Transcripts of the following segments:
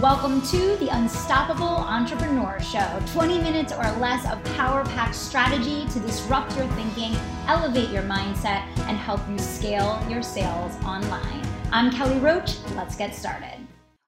Welcome to the Unstoppable Entrepreneur Show 20 minutes or less of power packed strategy to disrupt your thinking, elevate your mindset, and help you scale your sales online. I'm Kelly Roach. Let's get started.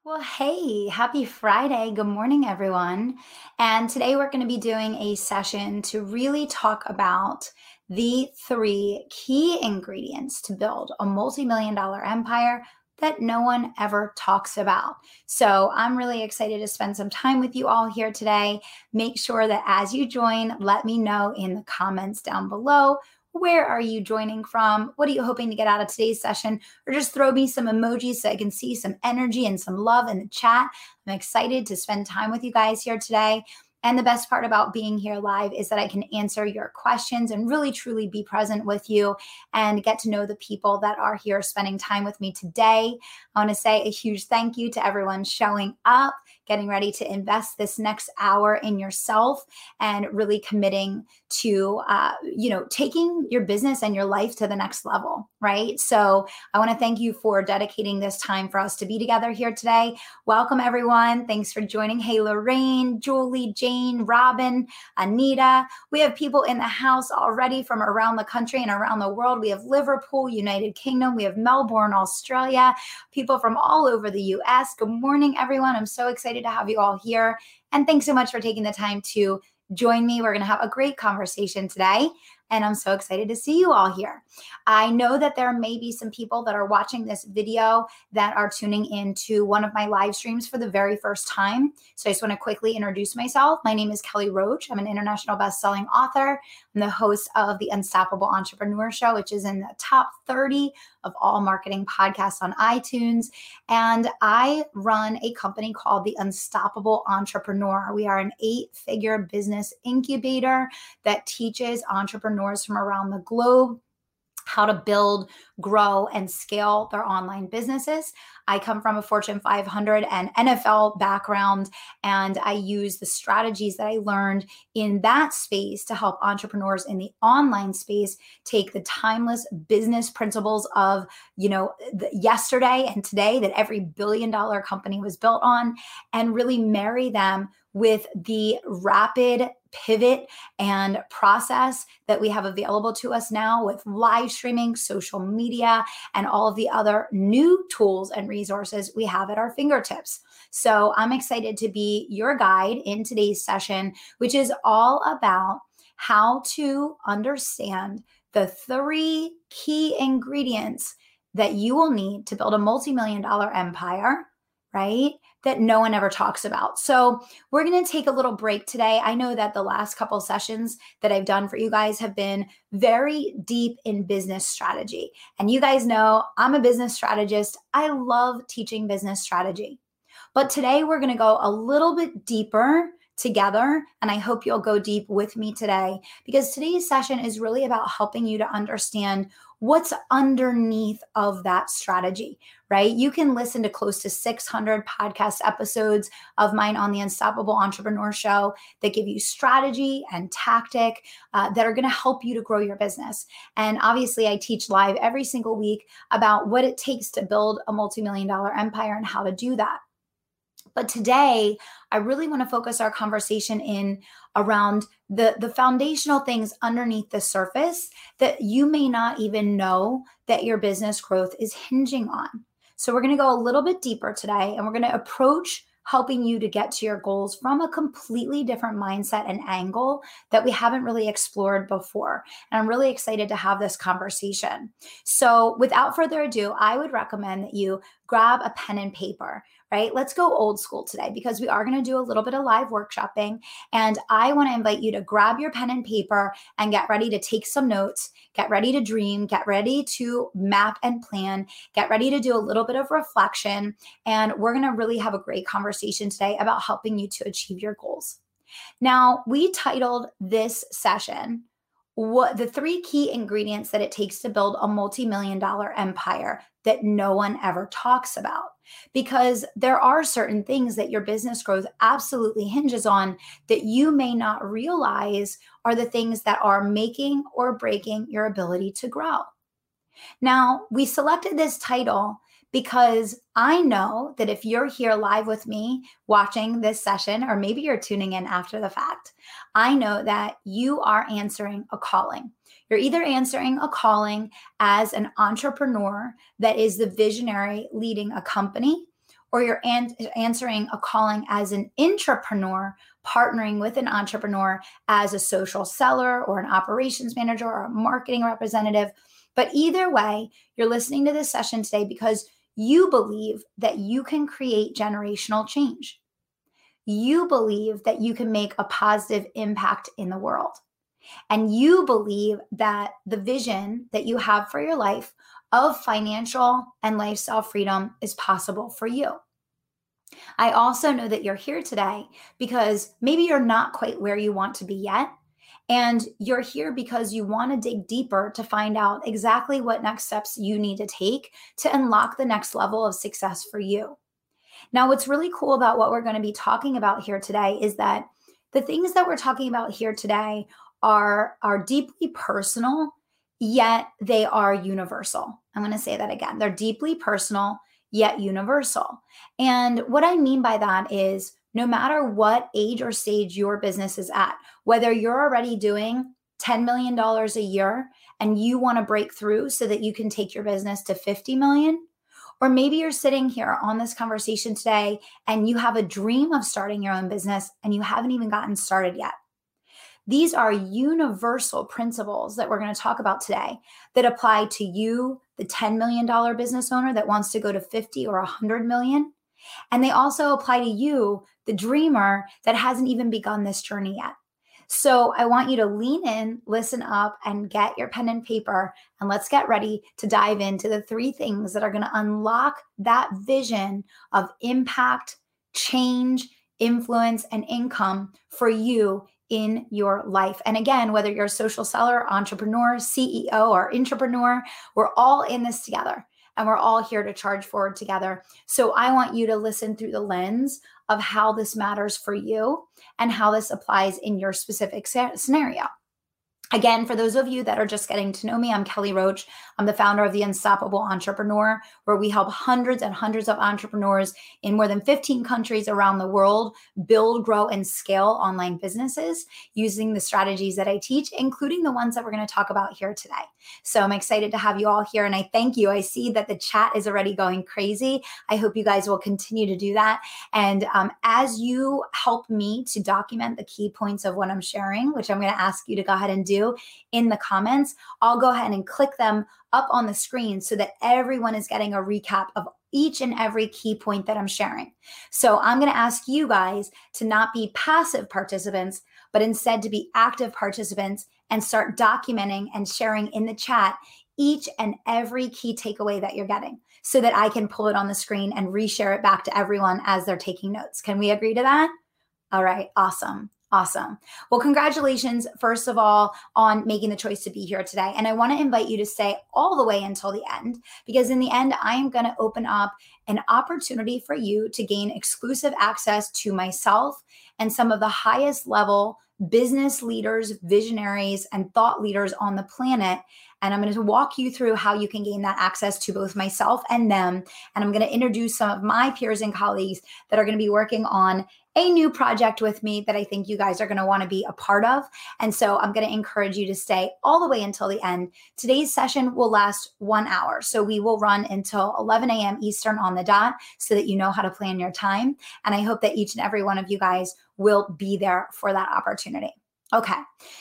Well, hey, happy Friday. Good morning, everyone. And today we're going to be doing a session to really talk about the three key ingredients to build a multi million dollar empire that no one ever talks about. So I'm really excited to spend some time with you all here today. Make sure that as you join, let me know in the comments down below. Where are you joining from? What are you hoping to get out of today's session? Or just throw me some emojis so I can see some energy and some love in the chat. I'm excited to spend time with you guys here today. And the best part about being here live is that I can answer your questions and really truly be present with you and get to know the people that are here spending time with me today. I want to say a huge thank you to everyone showing up, getting ready to invest this next hour in yourself and really committing to, uh, you know, taking your business and your life to the next level, right? So I want to thank you for dedicating this time for us to be together here today. Welcome, everyone. Thanks for joining. Hey, Lorraine, Julie, Jane, Robin, Anita. We have people in the house already from around the country and around the world. We have Liverpool, United Kingdom. We have Melbourne, Australia, people from all over the US. Good morning, everyone. I'm so excited to have you all here. And thanks so much for taking the time to join me. We're going to have a great conversation today. And I'm so excited to see you all here. I know that there may be some people that are watching this video that are tuning into one of my live streams for the very first time. So I just want to quickly introduce myself. My name is Kelly Roach. I'm an international best-selling author. I'm the host of the Unstoppable Entrepreneur Show, which is in the top 30 of all marketing podcasts on iTunes. And I run a company called the Unstoppable Entrepreneur. We are an eight figure business incubator that teaches entrepreneurs from around the globe how to build, grow, and scale their online businesses. I come from a Fortune 500 and NFL background, and I use the strategies that I learned in that space to help entrepreneurs in the online space take the timeless business principles of, you know, yesterday and today that every billion dollar company was built on and really marry them with the rapid pivot and process that we have available to us now with live streaming, social media, and all of the other new tools and resources we have at our fingertips. So I'm excited to be your guide in today's session, which is all about how to understand the three key ingredients that you will need to build a multi million dollar empire, right? That no one ever talks about. So, we're going to take a little break today. I know that the last couple sessions that I've done for you guys have been very deep in business strategy. And you guys know I'm a business strategist. I love teaching business strategy. But today we're going to go a little bit deeper together. And I hope you'll go deep with me today because today's session is really about helping you to understand what's underneath of that strategy, right? You can listen to close to 600 podcast episodes of mine on the Unstoppable Entrepreneur Show that give you strategy and tactic uh, that are going to help you to grow your business. And obviously, I teach live every single week about what it takes to build a multi million dollar empire and how to do that. But today, I really want to focus our conversation in around the, the foundational things underneath the surface that you may not even know that your business growth is hinging on. So, we're going to go a little bit deeper today and we're going to approach helping you to get to your goals from a completely different mindset and angle that we haven't really explored before. And I'm really excited to have this conversation. So, without further ado, I would recommend that you grab a pen and paper right? Let's go old school today because we are going to do a little bit of live workshopping. And I want to invite you to grab your pen and paper and get ready to take some notes, get ready to dream, get ready to map and plan, get ready to do a little bit of reflection. And we're going to really have a great conversation today about helping you to achieve your goals. Now, we titled this session what the three key ingredients that it takes to build a multi-million dollar empire that no one ever talks about because there are certain things that your business growth absolutely hinges on that you may not realize are the things that are making or breaking your ability to grow. Now, we selected this title because I know that if you're here live with me watching this session, or maybe you're tuning in after the fact, I know that you are answering a calling. You're either answering a calling as an entrepreneur that is the visionary leading a company, or you're an- answering a calling as an intrapreneur partnering with an entrepreneur as a social seller or an operations manager or a marketing representative. But either way, you're listening to this session today because you believe that you can create generational change. You believe that you can make a positive impact in the world. And you believe that the vision that you have for your life of financial and lifestyle freedom is possible for you. I also know that you're here today because maybe you're not quite where you want to be yet. And you're here because you want to dig deeper to find out exactly what next steps you need to take to unlock the next level of success for you. Now, what's really cool about what we're going to be talking about here today is that the things that we're talking about here today are, are deeply personal, yet they are universal. I'm going to say that again. They're deeply personal, yet universal. And what I mean by that is no matter what age or stage your business is at, whether you're already doing $10 million a year and you want to break through so that you can take your business to 50 million, or maybe you're sitting here on this conversation today and you have a dream of starting your own business and you haven't even gotten started yet. These are universal principles that we're going to talk about today that apply to you, the $10 million business owner that wants to go to 50 or 100 million. And they also apply to you, the dreamer that hasn't even begun this journey yet. So I want you to lean in, listen up, and get your pen and paper. And let's get ready to dive into the three things that are going to unlock that vision of impact, change, influence, and income for you in your life. And again, whether you're a social seller, entrepreneur, CEO, or entrepreneur, we're all in this together and we're all here to charge forward together. So I want you to listen through the lens of how this matters for you and how this applies in your specific scenario. Again, for those of you that are just getting to know me, I'm Kelly Roach. I'm the founder of The Unstoppable Entrepreneur, where we help hundreds and hundreds of entrepreneurs in more than 15 countries around the world build, grow, and scale online businesses using the strategies that I teach, including the ones that we're going to talk about here today. So I'm excited to have you all here and I thank you. I see that the chat is already going crazy. I hope you guys will continue to do that. And um, as you help me to document the key points of what I'm sharing, which I'm going to ask you to go ahead and do in the comments, I'll go ahead and click them up on the screen so that everyone is getting a recap of each and every key point that I'm sharing. So I'm going to ask you guys to not be passive participants, but instead to be active participants and start documenting and sharing in the chat each and every key takeaway that you're getting so that I can pull it on the screen and reshare it back to everyone as they're taking notes. Can we agree to that? All right, awesome. Awesome. Well, congratulations, first of all, on making the choice to be here today. And I want to invite you to stay all the way until the end, because in the end, I am going to open up an opportunity for you to gain exclusive access to myself and some of the highest level business leaders, visionaries, and thought leaders on the planet. And I'm going to walk you through how you can gain that access to both myself and them. And I'm going to introduce some of my peers and colleagues that are going to be working on a new project with me that I think you guys are going to want to be a part of. And so I'm going to encourage you to stay all the way until the end. Today's session will last one hour. So we will run until 11 a.m. Eastern on the dot so that you know how to plan your time. And I hope that each and every one of you guys will be there for that opportunity. Okay.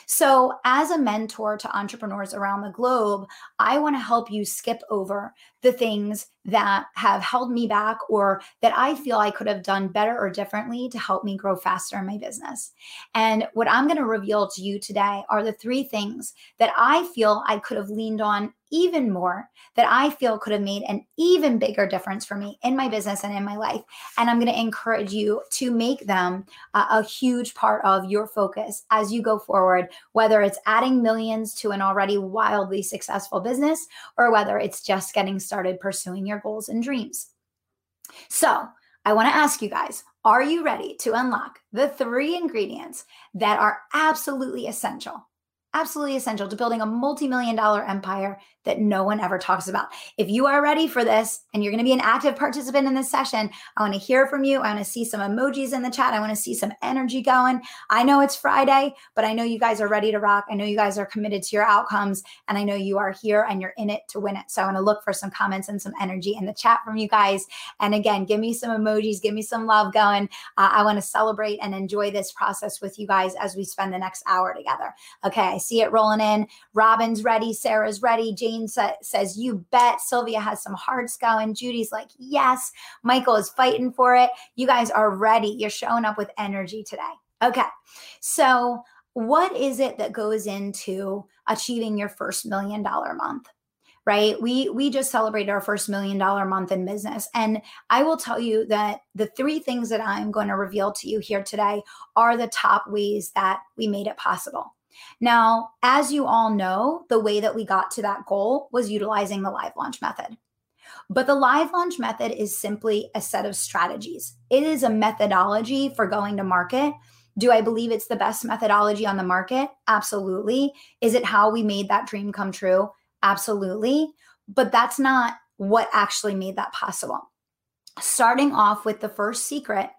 So, as a mentor to entrepreneurs around the globe, I want to help you skip over the things that have held me back or that I feel I could have done better or differently to help me grow faster in my business. And what I'm going to reveal to you today are the three things that I feel I could have leaned on even more, that I feel could have made an even bigger difference for me in my business and in my life. And I'm going to encourage you to make them a huge part of your focus as you go forward, whether it's adding millions to an already wildly successful business or whether it's just getting started pursuing your goals and dreams. So, I want to ask you guys are you ready to unlock the three ingredients that are absolutely essential? Absolutely essential to building a multi-million dollar empire that no one ever talks about. If you are ready for this and you're going to be an active participant in this session, I want to hear from you. I want to see some emojis in the chat. I want to see some energy going. I know it's Friday, but I know you guys are ready to rock. I know you guys are committed to your outcomes and I know you are here and you're in it to win it. So I want to look for some comments and some energy in the chat from you guys. And again, give me some emojis, give me some love going. Uh, I want to celebrate and enjoy this process with you guys as we spend the next hour together. Okay, see it rolling in. Robin's ready, Sarah's ready, Jane sa- says, You bet. Sylvia has some hearts going. Judy's like, Yes. Michael is fighting for it. You guys are ready. You're showing up with energy today. Okay. So, what is it that goes into achieving your first million dollar month? right we we just celebrated our first million dollar month in business and i will tell you that the three things that i'm going to reveal to you here today are the top ways that we made it possible now, as you all know, the way that we got to that goal was utilizing the live launch method. But the live launch method is simply a set of strategies. It is a methodology for going to market. Do I believe it's the best methodology on the market? Absolutely. Is it how we made that dream come true? Absolutely. But that's not what actually made that possible. Starting off with the first secret,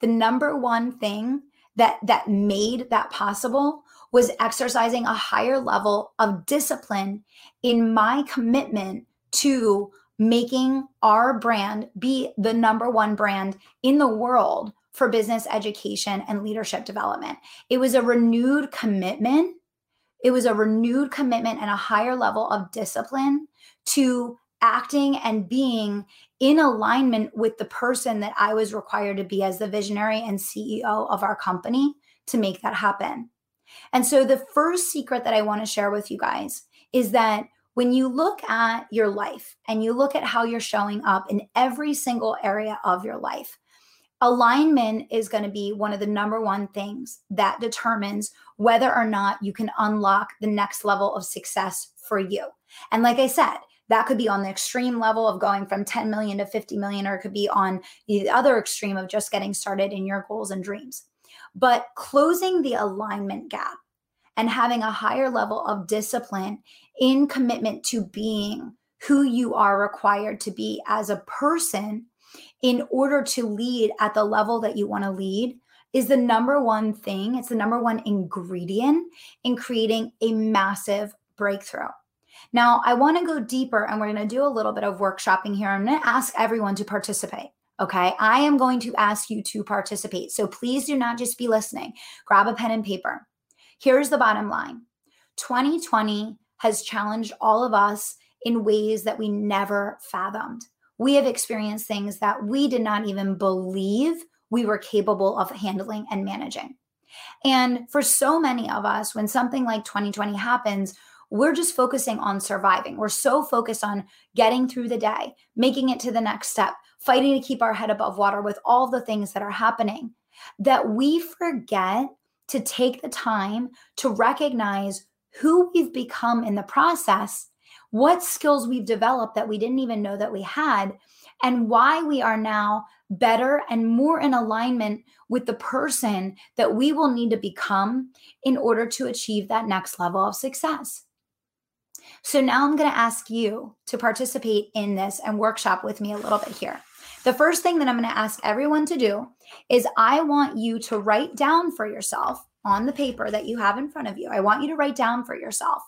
the number one thing that that made that possible was exercising a higher level of discipline in my commitment to making our brand be the number one brand in the world for business education and leadership development. It was a renewed commitment. It was a renewed commitment and a higher level of discipline to acting and being in alignment with the person that I was required to be as the visionary and CEO of our company to make that happen. And so, the first secret that I want to share with you guys is that when you look at your life and you look at how you're showing up in every single area of your life, alignment is going to be one of the number one things that determines whether or not you can unlock the next level of success for you. And like I said, that could be on the extreme level of going from 10 million to 50 million, or it could be on the other extreme of just getting started in your goals and dreams. But closing the alignment gap and having a higher level of discipline in commitment to being who you are required to be as a person in order to lead at the level that you want to lead is the number one thing. It's the number one ingredient in creating a massive breakthrough. Now, I want to go deeper and we're going to do a little bit of workshopping here. I'm going to ask everyone to participate. Okay. I am going to ask you to participate. So please do not just be listening. Grab a pen and paper. Here's the bottom line 2020 has challenged all of us in ways that we never fathomed. We have experienced things that we did not even believe we were capable of handling and managing. And for so many of us, when something like 2020 happens, we're just focusing on surviving. We're so focused on getting through the day, making it to the next step, fighting to keep our head above water with all the things that are happening that we forget to take the time to recognize who we've become in the process, what skills we've developed that we didn't even know that we had, and why we are now better and more in alignment with the person that we will need to become in order to achieve that next level of success. So now I'm going to ask you to participate in this and workshop with me a little bit here. The first thing that I'm going to ask everyone to do is I want you to write down for yourself on the paper that you have in front of you. I want you to write down for yourself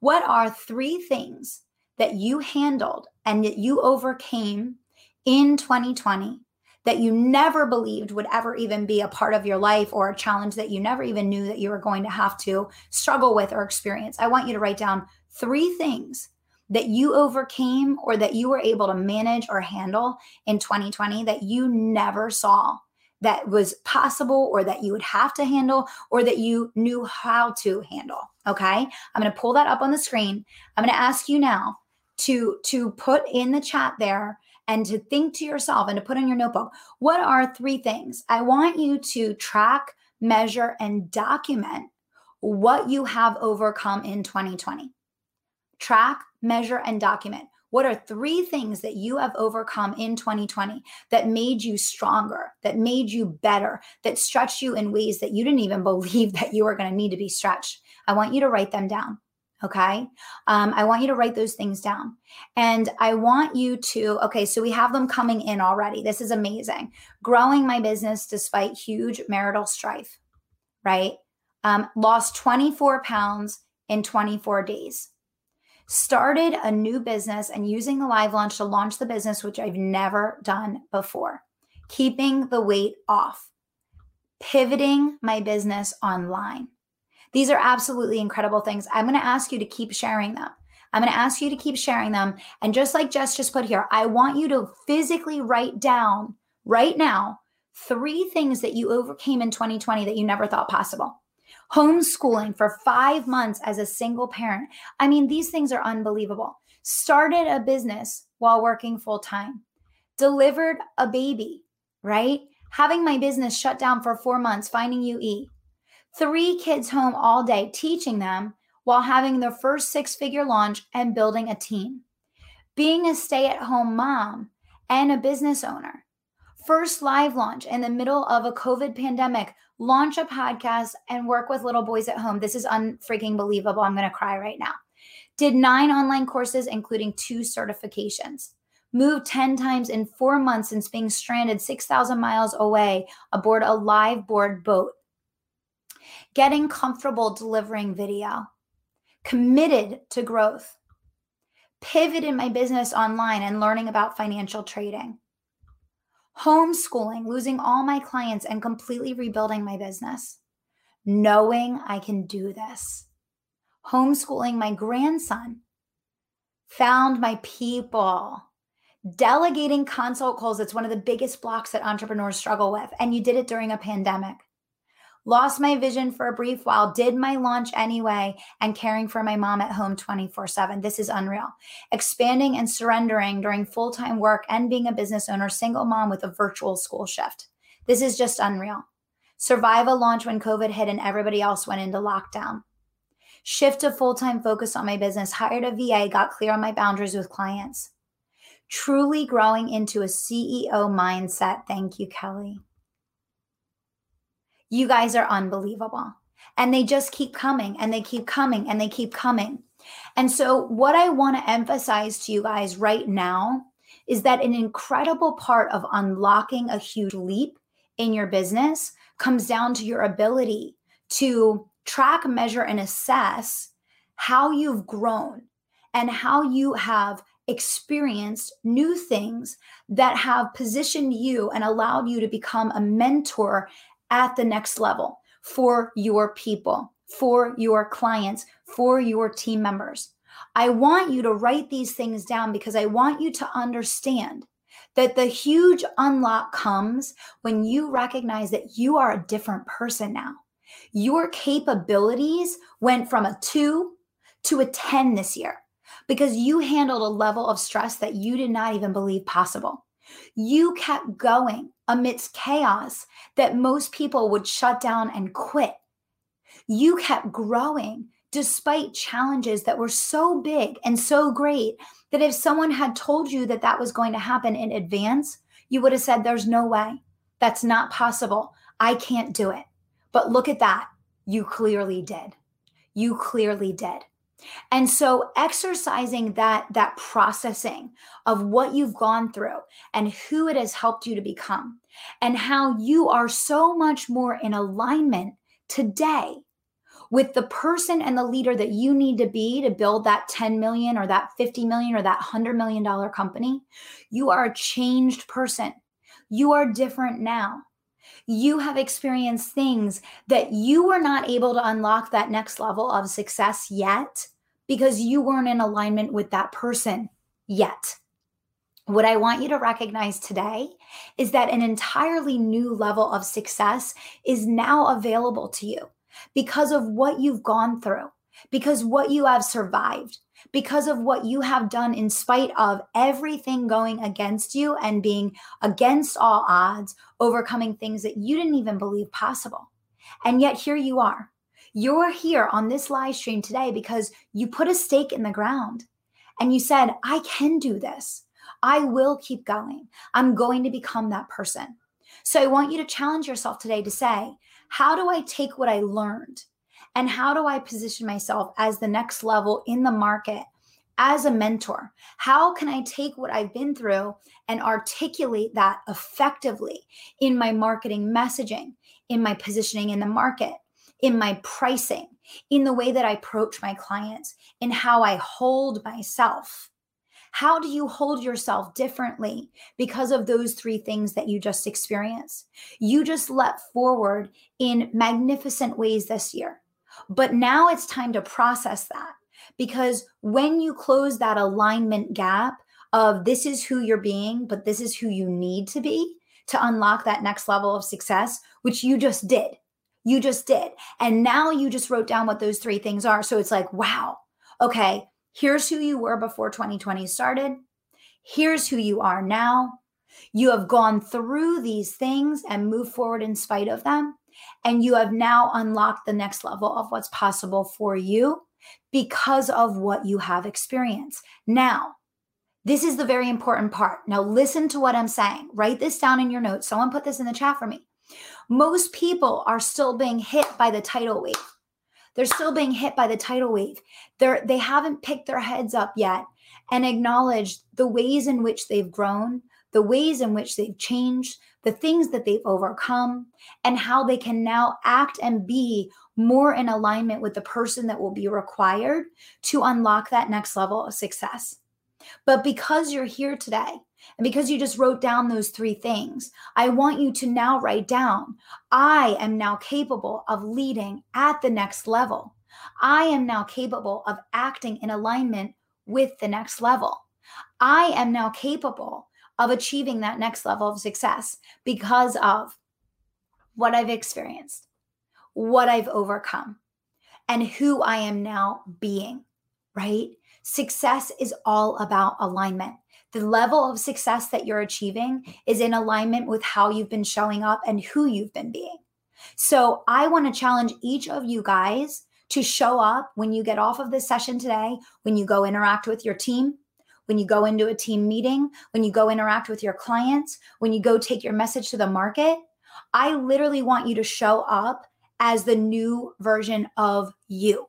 what are three things that you handled and that you overcame in 2020 that you never believed would ever even be a part of your life or a challenge that you never even knew that you were going to have to struggle with or experience. I want you to write down three things that you overcame or that you were able to manage or handle in 2020 that you never saw that was possible or that you would have to handle or that you knew how to handle okay? I'm going to pull that up on the screen. I'm going to ask you now to to put in the chat there and to think to yourself and to put in your notebook what are three things? I want you to track measure and document what you have overcome in 2020 track, measure, and document What are three things that you have overcome in 2020 that made you stronger, that made you better, that stretched you in ways that you didn't even believe that you were going to need to be stretched? I want you to write them down. Okay. Um, I want you to write those things down. And I want you to, okay, so we have them coming in already. This is amazing. Growing my business despite huge marital strife, right? Um, lost 24 pounds in 24 days. Started a new business and using the live launch to launch the business, which I've never done before. Keeping the weight off. Pivoting my business online these are absolutely incredible things. I'm going to ask you to keep sharing them. I'm going to ask you to keep sharing them. And just like Jess just put here, I want you to physically write down right now three things that you overcame in 2020 that you never thought possible. Homeschooling for five months as a single parent. I mean, these things are unbelievable. Started a business while working full time, delivered a baby, right? Having my business shut down for four months, finding UE, three kids home all day teaching them while having their first six figure launch and building a team. Being a stay at home mom and a business owner. First live launch in the middle of a COVID pandemic, launch a podcast and work with little boys at home. This is unfreaking believable. I'm going to cry right now. Did nine online courses, including two certifications. Moved 10 times in four months since being stranded 6,000 miles away aboard a live board boat getting comfortable delivering video, committed to growth, pivot in my business online and learning about financial trading, homeschooling, losing all my clients and completely rebuilding my business, knowing I can do this, homeschooling my grandson, found my people. Delegating consult calls, it's one of the biggest blocks that entrepreneurs struggle with. And you did it during a pandemic lost my vision for a brief while, did my launch anyway, and caring for my mom at home 24 7. This is unreal. Expanding and surrendering during full time work and being a business owner, single mom with a virtual school shift. This is just unreal. Survive a launch when COVID hit and everybody else went into lockdown. Shift to full time focus on my business, hired a VA, got clear on my boundaries with clients. Truly growing into a CEO mindset. Thank you, Kelly. You guys are unbelievable. And they just keep coming and they keep coming and they keep coming. And so, what I want to emphasize to you guys right now is that an incredible part of unlocking a huge leap in your business comes down to your ability to track, measure, and assess how you've grown and how you have experienced new things that have positioned you and allowed you to become a mentor at the next level for your people, for your clients, for your team members. I want you to write these things down because I want you to understand that the huge unlock comes when you recognize that you are a different person now. Your capabilities went from a two to a 10 this year because you handled a level of stress that you did not even believe possible. You kept going amidst chaos that most people would shut down and quit. You kept growing despite challenges that were so big and so great that if someone had told you that that was going to happen in advance, you would have said, There's no way. That's not possible. I can't do it. But look at that. You clearly did. You clearly did. And so exercising that that processing of what you've gone through and who it has helped you to become and how you are so much more in alignment today with the person and the leader that you need to be to build that 10 million or that 50 million or that 100 million dollar company, you are a changed person. You are different now. You have experienced things that you were not able to unlock that next level of success yet because you weren't in alignment with that person yet. What I want you to recognize today is that an entirely new level of success is now available to you because of what you've gone through, because what you have survived, because of what you have done in spite of everything going against you and being against all odds, overcoming things that you didn't even believe possible. And yet here you are you're here on this live stream today because you put a stake in the ground and you said, I can do this. I will keep going. I'm going to become that person. So I want you to challenge yourself today to say, how do I take what I learned and how do I position myself as the next level in the market as a mentor? How can I take what I've been through and articulate that effectively in my marketing messaging, in my positioning in the market, in my pricing, in the way that I approach my clients, in how I hold myself? How do you hold yourself differently because of those three things that you just experienced? You just leapt forward in magnificent ways this year. But now it's time to process that because when you close that alignment gap of this is who you're being, but this is who you need to be to unlock that next level of success, which you just did. You just did. And now you just wrote down what those three things are. So it's like, wow, okay, Here's who you were before 2020 started. Here's who you are now. You have gone through these things and moved forward in spite of them. And you have now unlocked the next level of what's possible for you because of what you have experienced. Now, this is the very important part. Now, listen to what I'm saying. Write this down in your notes. Someone put this in the chat for me. Most people are still being hit by the tidal wave. They're still being hit by the tidal wave. They're they haven't picked their heads up yet and acknowledged the ways in which they've grown, the ways in which they've changed, the things that they've overcome, and how they can now act and be more in alignment with the person that will be required to unlock that next level of success. But because you're here today, and because you just wrote down those three things, I want you to now write down I am now capable of leading at the next level. I am now capable of acting in alignment with the next level. I am now capable of achieving that next level of success because of what I've experienced, what I've overcome, and who I am now being, right? Success is all about alignment the level of success that you're achieving is in alignment with how you've been showing up and who you've been being. So I want to challenge each of you guys to show up when you get off of this session today, when you go interact with your team, when you go into a team meeting, when you go interact with your clients, when you go take your message to the market. I literally want you to show up as the new version of you.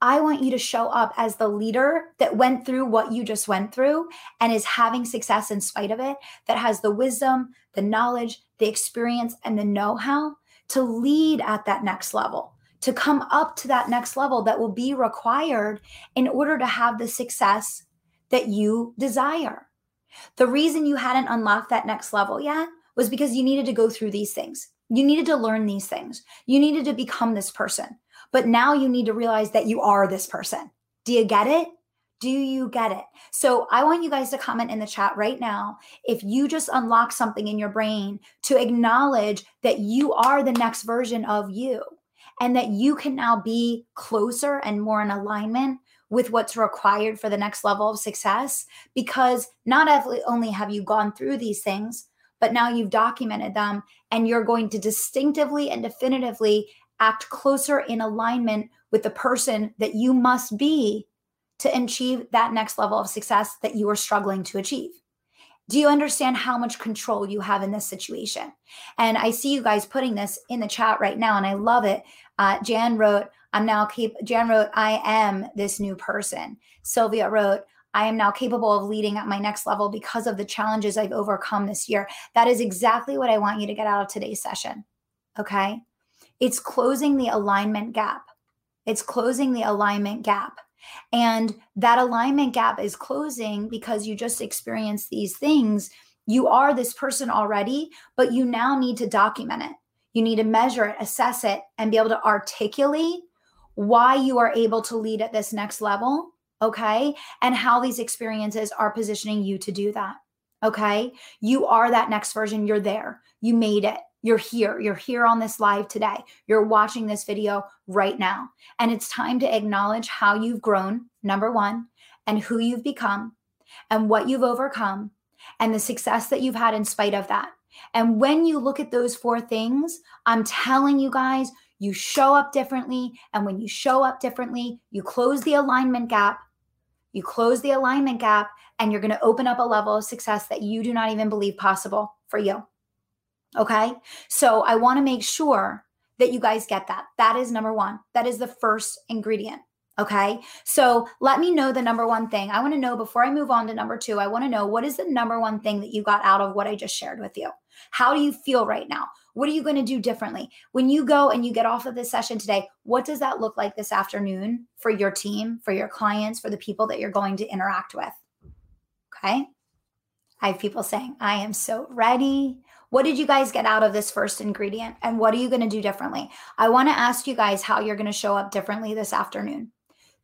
I want you to show up as the leader that went through what you just went through and is having success in spite of it, that has the wisdom, the knowledge, the experience, and the know how to lead at that next level, to come up to that next level that will be required in order to have the success that you desire. The reason you hadn't unlocked that next level yet was because you needed to go through these things. You needed to learn these things. You needed to become this person. But now you need to realize that you are this person. Do you get it? Do you get it? So I want you guys to comment in the chat right now if you just unlock something in your brain to acknowledge that you are the next version of you and that you can now be closer and more in alignment with what's required for the next level of success because not only have you gone through these things but now you've documented them and you're going to distinctively and definitively act closer in alignment with the person that you must be to achieve that next level of success that you are struggling to achieve. Do you understand how much control you have in this situation? And I see you guys putting this in the chat right now, and I love it. Uh, Jan wrote, I'm now keep Jan wrote, I am this new person. Sylvia wrote, I am now capable of leading at my next level because of the challenges I've overcome this year. That is exactly what I want you to get out of today's session. Okay. It's closing the alignment gap. It's closing the alignment gap. And that alignment gap is closing because you just experienced these things. You are this person already, but you now need to document it. You need to measure it, assess it, and be able to articulate why you are able to lead at this next level. Okay. And how these experiences are positioning you to do that. Okay. You are that next version. You're there. You made it. You're here. You're here on this live today. You're watching this video right now. And it's time to acknowledge how you've grown, number one, and who you've become, and what you've overcome, and the success that you've had in spite of that. And when you look at those four things, I'm telling you guys, you show up differently. And when you show up differently, you close the alignment gap, you close the alignment gap, and you're going to open up a level of success that you do not even believe possible for you. Okay. So I want to make sure that you guys get that. That is number one. That is the first ingredient. Okay. So let me know the number one thing. I want to know before I move on to number two, I want to know what is the number one thing that you got out of what I just shared with you? How do you feel right now? What are you going to do differently? When you go and you get off of this session today, what does that look like this afternoon for your team, for your clients, for the people that you're going to interact with? Okay. I have people saying, I am so ready. What did you guys get out of this first ingredient? And what are you going to do differently? I want to ask you guys how you're going to show up differently this afternoon.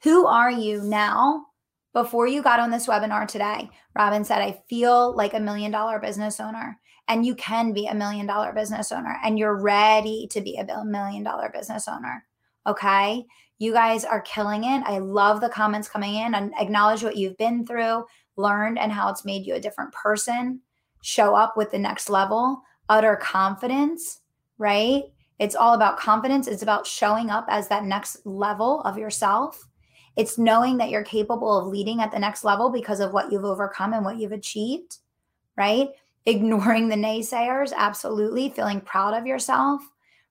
Who are you now? Before you got on this webinar today, Robin said, I feel like a million dollar business owner. And you can be a million dollar business owner and you're ready to be a million dollar business owner. Okay. You guys are killing it. I love the comments coming in and acknowledge what you've been through, learned, and how it's made you a different person. Show up with the next level, utter confidence, right? It's all about confidence. It's about showing up as that next level of yourself. It's knowing that you're capable of leading at the next level because of what you've overcome and what you've achieved, right? Ignoring the naysayers, absolutely. Feeling proud of yourself,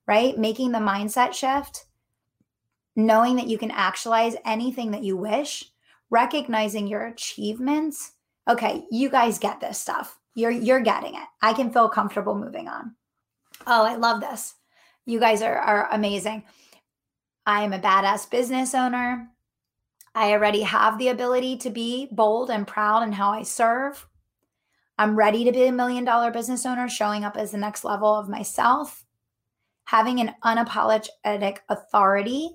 right? Making the mindset shift, knowing that you can actualize anything that you wish, recognizing your achievements. Okay, you guys get this stuff. You're you're getting it. I can feel comfortable moving on. Oh, I love this. You guys are, are amazing. I am a badass business owner. I already have the ability to be bold and proud in how I serve. I'm ready to be a million dollar business owner, showing up as the next level of myself, having an unapologetic authority.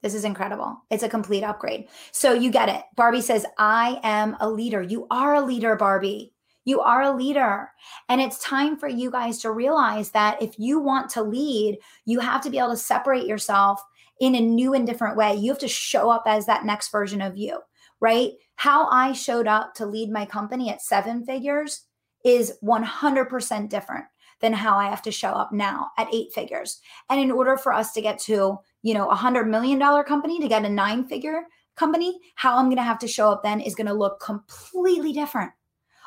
This is incredible. It's a complete upgrade. So you get it. Barbie says, I am a leader. You are a leader, Barbie. You are a leader. And it's time for you guys to realize that if you want to lead, you have to be able to separate yourself in a new and different way. You have to show up as that next version of you, right? How I showed up to lead my company at seven figures is 100% different than how I have to show up now at eight figures. And in order for us to get to, you know, a hundred million dollar company to get a nine figure company, how I'm going to have to show up then is going to look completely different.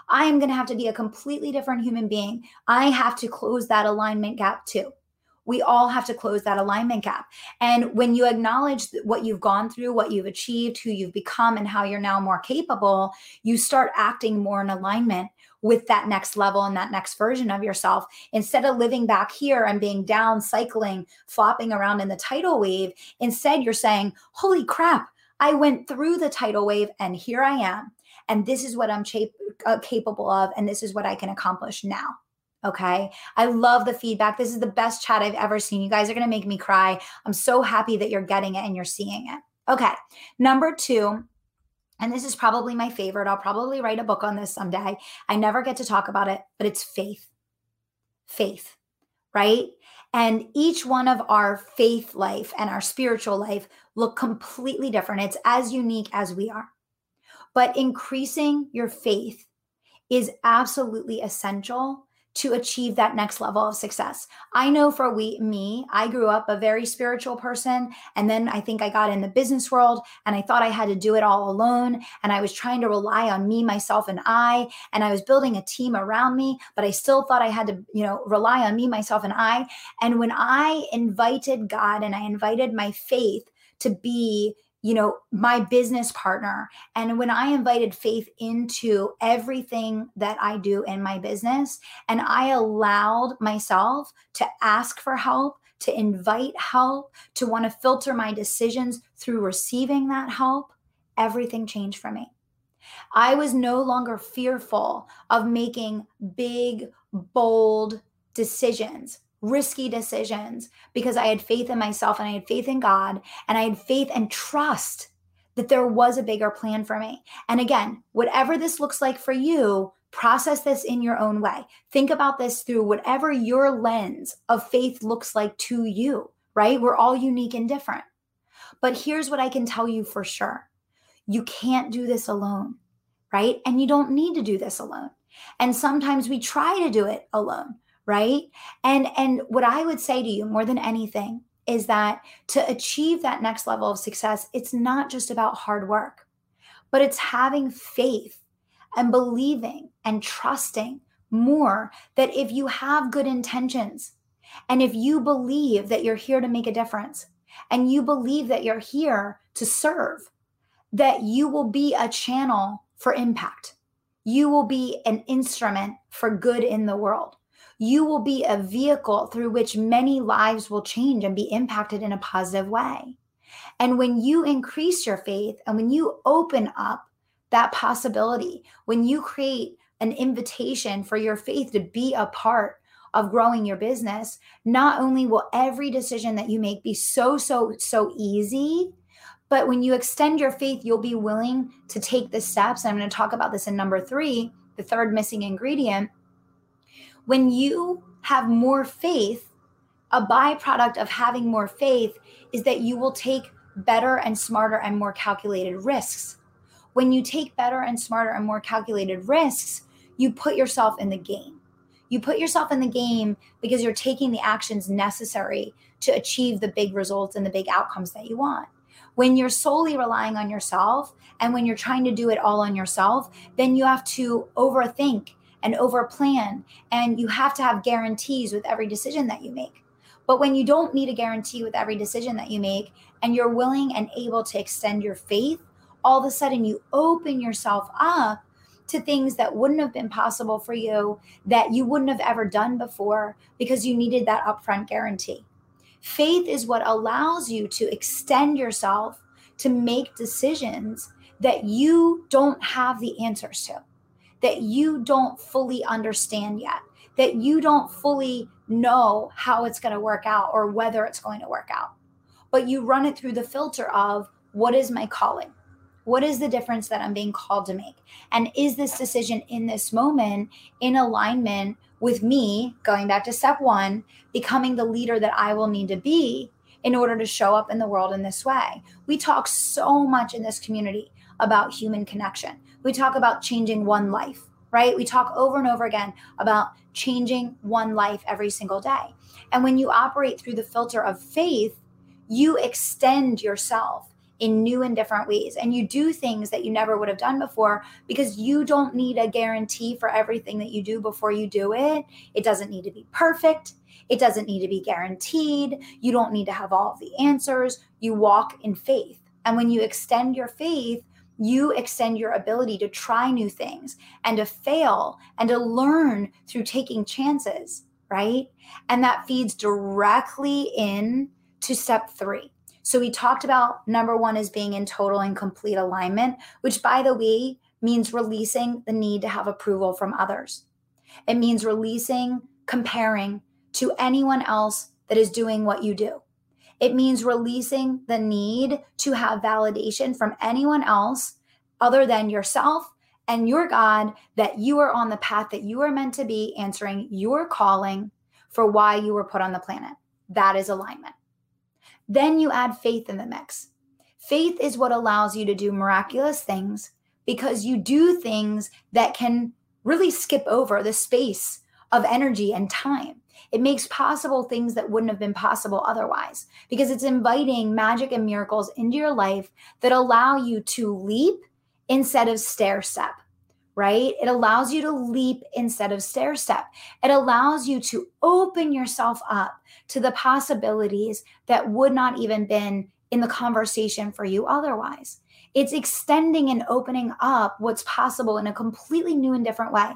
I am going to have to be a completely different human being. I have to close that alignment gap too. We all have to close that alignment gap. And when you acknowledge what you've gone through, what you've achieved, who you've become, and how you're now more capable, you start acting more in alignment with that next level and that next version of yourself. Instead of living back here and being down, cycling, flopping around in the tidal wave, instead you're saying, Holy crap, I went through the tidal wave and here I am. And this is what I'm cha- uh, capable of. And this is what I can accomplish now. Okay. I love the feedback. This is the best chat I've ever seen. You guys are going to make me cry. I'm so happy that you're getting it and you're seeing it. Okay. Number two, and this is probably my favorite. I'll probably write a book on this someday. I never get to talk about it, but it's faith. Faith, right? And each one of our faith life and our spiritual life look completely different. It's as unique as we are. But increasing your faith is absolutely essential to achieve that next level of success. I know for we me, I grew up a very spiritual person and then I think I got in the business world and I thought I had to do it all alone and I was trying to rely on me myself and I and I was building a team around me, but I still thought I had to, you know, rely on me myself and I. And when I invited God and I invited my faith to be you know, my business partner. And when I invited faith into everything that I do in my business, and I allowed myself to ask for help, to invite help, to want to filter my decisions through receiving that help, everything changed for me. I was no longer fearful of making big, bold decisions risky decisions because I had faith in myself and I had faith in God and I had faith and trust that there was a bigger plan for me. And again, whatever this looks like for you, process this in your own way. Think about this through whatever your lens of faith looks like to you, right? We're all unique and different. But here's what I can tell you for sure you can't do this alone, right? And you don't need to do this alone. And sometimes we try to do it alone right and and what i would say to you more than anything is that to achieve that next level of success it's not just about hard work but it's having faith and believing and trusting more that if you have good intentions and if you believe that you're here to make a difference and you believe that you're here to serve, that you will be a channel for impact. You will be an instrument for good in the world. You will be a vehicle through which many lives will change and be impacted in a positive way. And when you increase your faith and when you open up that possibility, when you create an invitation for your faith to be a part of growing your business, not only will every decision that you make be so, so, so easy, but when you extend your faith, you'll be willing to take the steps. And I'm going to talk about this in number three, the third missing ingredient. When you have more faith, a byproduct of having more faith is that you will take better and smarter and more calculated risks. When you take better and smarter and more calculated risks, you put yourself in the game. You put yourself in the game because you're taking the actions necessary to achieve the big results and the big outcomes that you want. When you're solely relying on yourself and when you're trying to do it all on yourself, then you have to overthink and overplan and you have to have guarantees with every decision that you make. But when you don't need a guarantee with every decision that you make and you're willing and able to extend your faith, all of a sudden you open yourself up to things that wouldn't have been possible for you that you wouldn't have ever done before because you needed that upfront guarantee. Faith is what allows you to extend yourself to make decisions that you don't have the answers to, that you don't fully understand yet, that you don't fully know how it's going to work out or whether it's going to work out. But you run it through the filter of what is my calling? What is the difference that I'm being called to make? And is this decision in this moment in alignment with me, going back to step one, becoming the leader that I will need to be in order to show up in the world in this way? We talk so much in this community about human connection. We talk about changing one life, right? We talk over and over again about changing one life every single day. And when you operate through the filter of faith, you extend yourself in new and different ways. And you do things that you never would have done before because you don't need a guarantee for everything that you do before you do it. It doesn't need to be perfect. It doesn't need to be guaranteed. You don't need to have all of the answers. You walk in faith. And when you extend your faith, you extend your ability to try new things and to fail and to learn through taking chances, right? And that feeds directly in to step 3. So we talked about number 1 is being in total and complete alignment, which by the way means releasing the need to have approval from others. It means releasing comparing to anyone else that is doing what you do. It means releasing the need to have validation from anyone else other than yourself and your God that you are on the path that you are meant to be, answering your calling for why you were put on the planet. That is alignment. Then you add faith in the mix. Faith is what allows you to do miraculous things because you do things that can really skip over the space of energy and time. It makes possible things that wouldn't have been possible otherwise because it's inviting magic and miracles into your life that allow you to leap instead of stair step, right? It allows you to leap instead of stair step. It allows you to open yourself up to the possibilities that would not even been in the conversation for you otherwise. It's extending and opening up what's possible in a completely new and different way.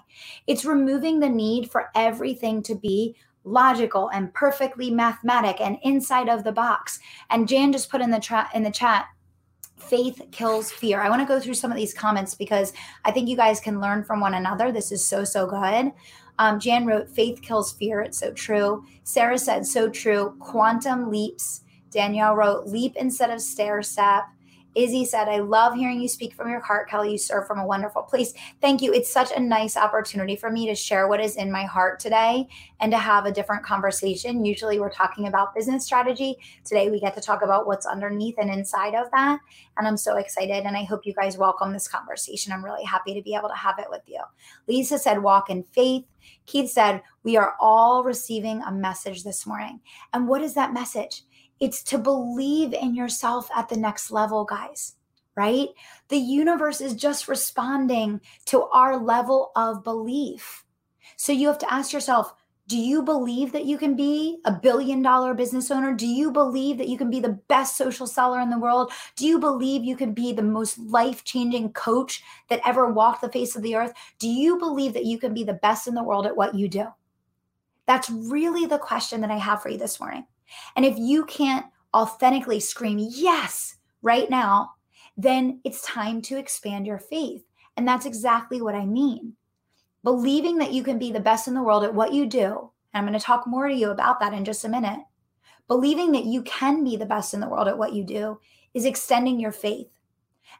It's removing the need for everything to be logical and perfectly mathematic and inside of the box. And Jan just put in the chat in the chat faith kills fear. I want to go through some of these comments because I think you guys can learn from one another. This is so, so good. Um, Jan wrote, faith kills fear. It's so true. Sarah said, so true. Quantum leaps. Danielle wrote, leap instead of stair step. Izzy said, I love hearing you speak from your heart, Kelly. You serve from a wonderful place. Thank you. It's such a nice opportunity for me to share what is in my heart today and to have a different conversation. Usually we're talking about business strategy. Today we get to talk about what's underneath and inside of that. And I'm so excited. And I hope you guys welcome this conversation. I'm really happy to be able to have it with you. Lisa said, walk in faith. Keith said, we are all receiving a message this morning. And what is that message? It's to believe in yourself at the next level, guys, right? The universe is just responding to our level of belief. So you have to ask yourself, do you believe that you can be a billion dollar business owner? Do you believe that you can be the best social seller in the world? Do you believe you can be the most life changing coach that ever walked the face of the earth? Do you believe that you can be the best in the world at what you do? That's really the question that I have for you this morning. And if you can't authentically scream yes right now, then it's time to expand your faith. And that's exactly what I mean believing that you can be the best in the world at what you do. And I'm going to talk more to you about that in just a minute. Believing that you can be the best in the world at what you do is extending your faith.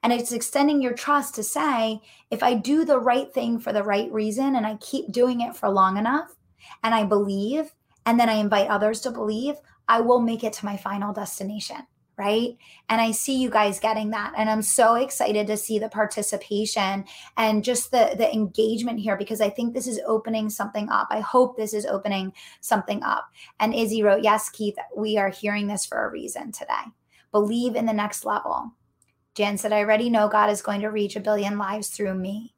And it's extending your trust to say, if I do the right thing for the right reason and I keep doing it for long enough and I believe, and then I invite others to believe, I will make it to my final destination right? And I see you guys getting that. And I'm so excited to see the participation and just the the engagement here because I think this is opening something up. I hope this is opening something up. And Izzy wrote, "Yes, Keith, we are hearing this for a reason today. Believe in the next level." Jan said, "I already know God is going to reach a billion lives through me."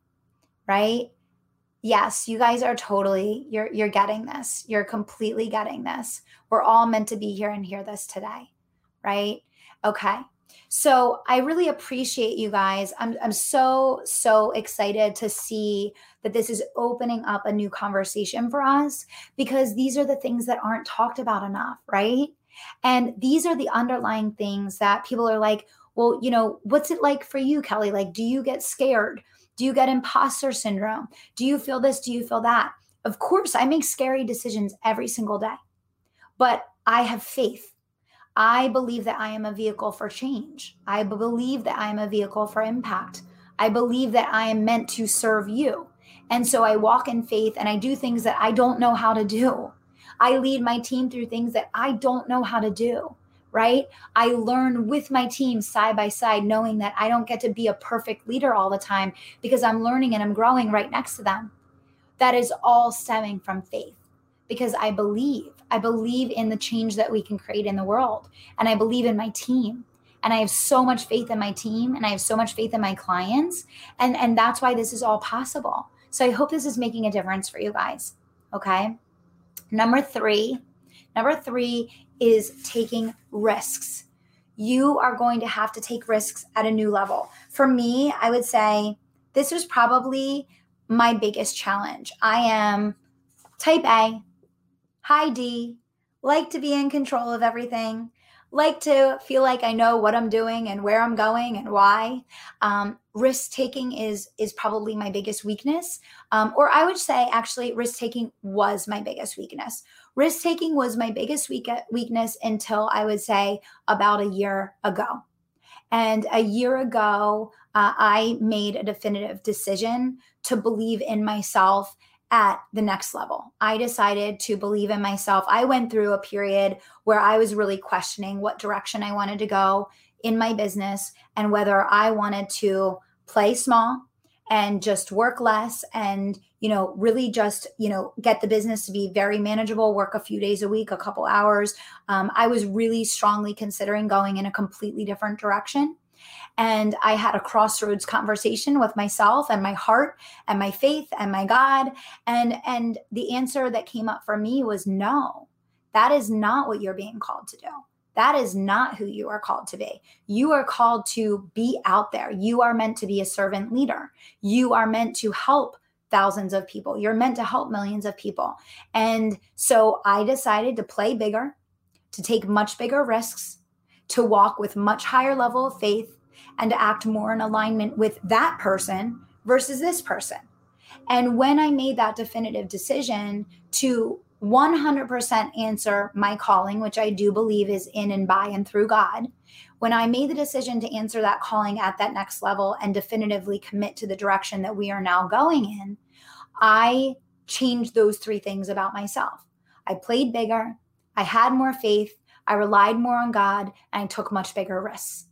Right? Yes, you guys are totally you're you're getting this. You're completely getting this. We're all meant to be here and hear this today right? Okay. So I really appreciate you guys. I'm, I'm so, so excited to see that this is opening up a new conversation for us because these are the things that aren't talked about enough, right? And these are the underlying things that people are like, well, you know, what's it like for you, Kelly? Like, do you get scared? Do you get imposter syndrome? Do you feel this? Do you feel that? Of course, I make scary decisions every single day, but I have faith I believe that I am a vehicle for change. I believe that I am a vehicle for impact. I believe that I am meant to serve you. And so I walk in faith and I do things that I don't know how to do. I lead my team through things that I don't know how to do, right? I learn with my team side by side, knowing that I don't get to be a perfect leader all the time because I'm learning and I'm growing right next to them. That is all stemming from faith because I believe. I believe in the change that we can create in the world. And I believe in my team. And I have so much faith in my team and I have so much faith in my clients. And, and that's why this is all possible. So I hope this is making a difference for you guys. Okay. Number three, number three is taking risks. You are going to have to take risks at a new level. For me, I would say this was probably my biggest challenge. I am type A, high D, like to be in control of everything, like to feel like I know what I'm doing and where I'm going and why. Um, risk taking is is probably my biggest weakness, um, or I would say actually risk taking was my biggest weakness. Risk taking was my biggest weak- weakness until I would say about a year ago. And a year ago, uh, I made a definitive decision to believe in myself at the next level. I decided to believe in myself. I went through a period where I was really questioning what direction I wanted to go in my business and whether I wanted to play small and just work less and you know really just you know get the business to be very manageable work a few days a week a couple hours um, i was really strongly considering going in a completely different direction and I had a crossroads conversation with myself and my heart and my faith and my God. And, and the answer that came up for me was no, that is not what you're being called to do. That is not who you are called to be. You are called to be out there. You are meant to be a servant leader. You are meant to help thousands of people. You're meant to help millions of people. And so I decided to play bigger, to take much bigger risks, to walk with much higher level of faith, and to act more in alignment with that person versus this person. And when I made that definitive decision to 100% answer my calling, which I do believe is in and by and through God, when I made the decision to answer that calling at that next level and definitively commit to the direction that we are now going in, I changed those three things about myself. I played bigger, I had more faith, I relied more on God, and I took much bigger risks.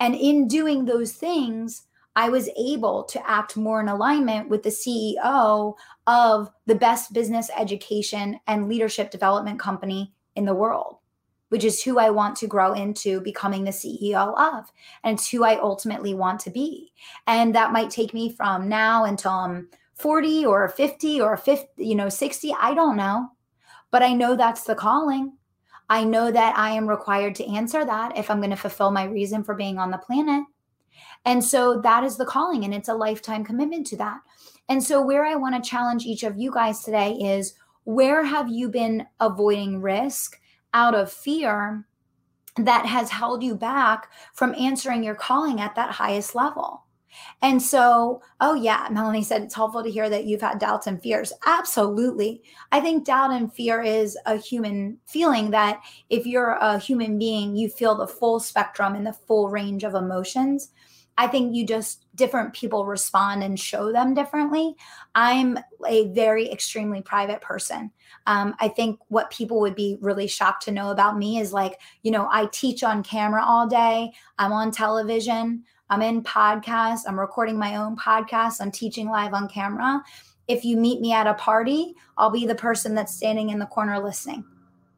And in doing those things, I was able to act more in alignment with the CEO of the best business education and leadership development company in the world. which is who I want to grow into becoming the CEO of. And it's who I ultimately want to be. And that might take me from now until I'm 40 or 50 or 50, you know, 60. I don't know. But I know that's the calling. I know that I am required to answer that if I'm going to fulfill my reason for being on the planet. And so that is the calling, and it's a lifetime commitment to that. And so, where I want to challenge each of you guys today is where have you been avoiding risk out of fear that has held you back from answering your calling at that highest level? And so, oh, yeah, Melanie said it's helpful to hear that you've had doubts and fears. Absolutely. I think doubt and fear is a human feeling that if you're a human being, you feel the full spectrum and the full range of emotions. I think you just different people respond and show them differently. I'm a very extremely private person. Um, I think what people would be really shocked to know about me is like, you know, I teach on camera all day, I'm on television. I'm in podcasts. I'm recording my own podcast. I'm teaching live on camera. If you meet me at a party, I'll be the person that's standing in the corner listening,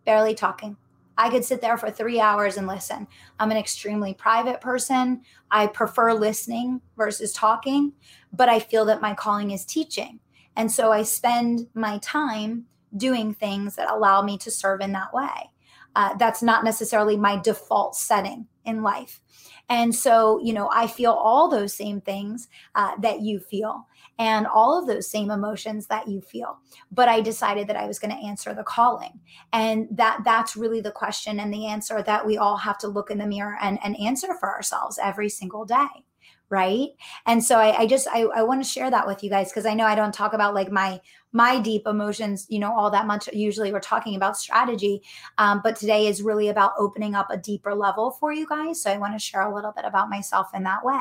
barely talking. I could sit there for three hours and listen. I'm an extremely private person. I prefer listening versus talking, but I feel that my calling is teaching. And so I spend my time doing things that allow me to serve in that way. Uh, that's not necessarily my default setting in life. And so, you know, I feel all those same things uh, that you feel and all of those same emotions that you feel. But I decided that I was going to answer the calling. And that that's really the question and the answer that we all have to look in the mirror and, and answer for ourselves every single day right and so i, I just i, I want to share that with you guys because i know i don't talk about like my my deep emotions you know all that much usually we're talking about strategy um, but today is really about opening up a deeper level for you guys. So i want to share a little bit about myself in that way.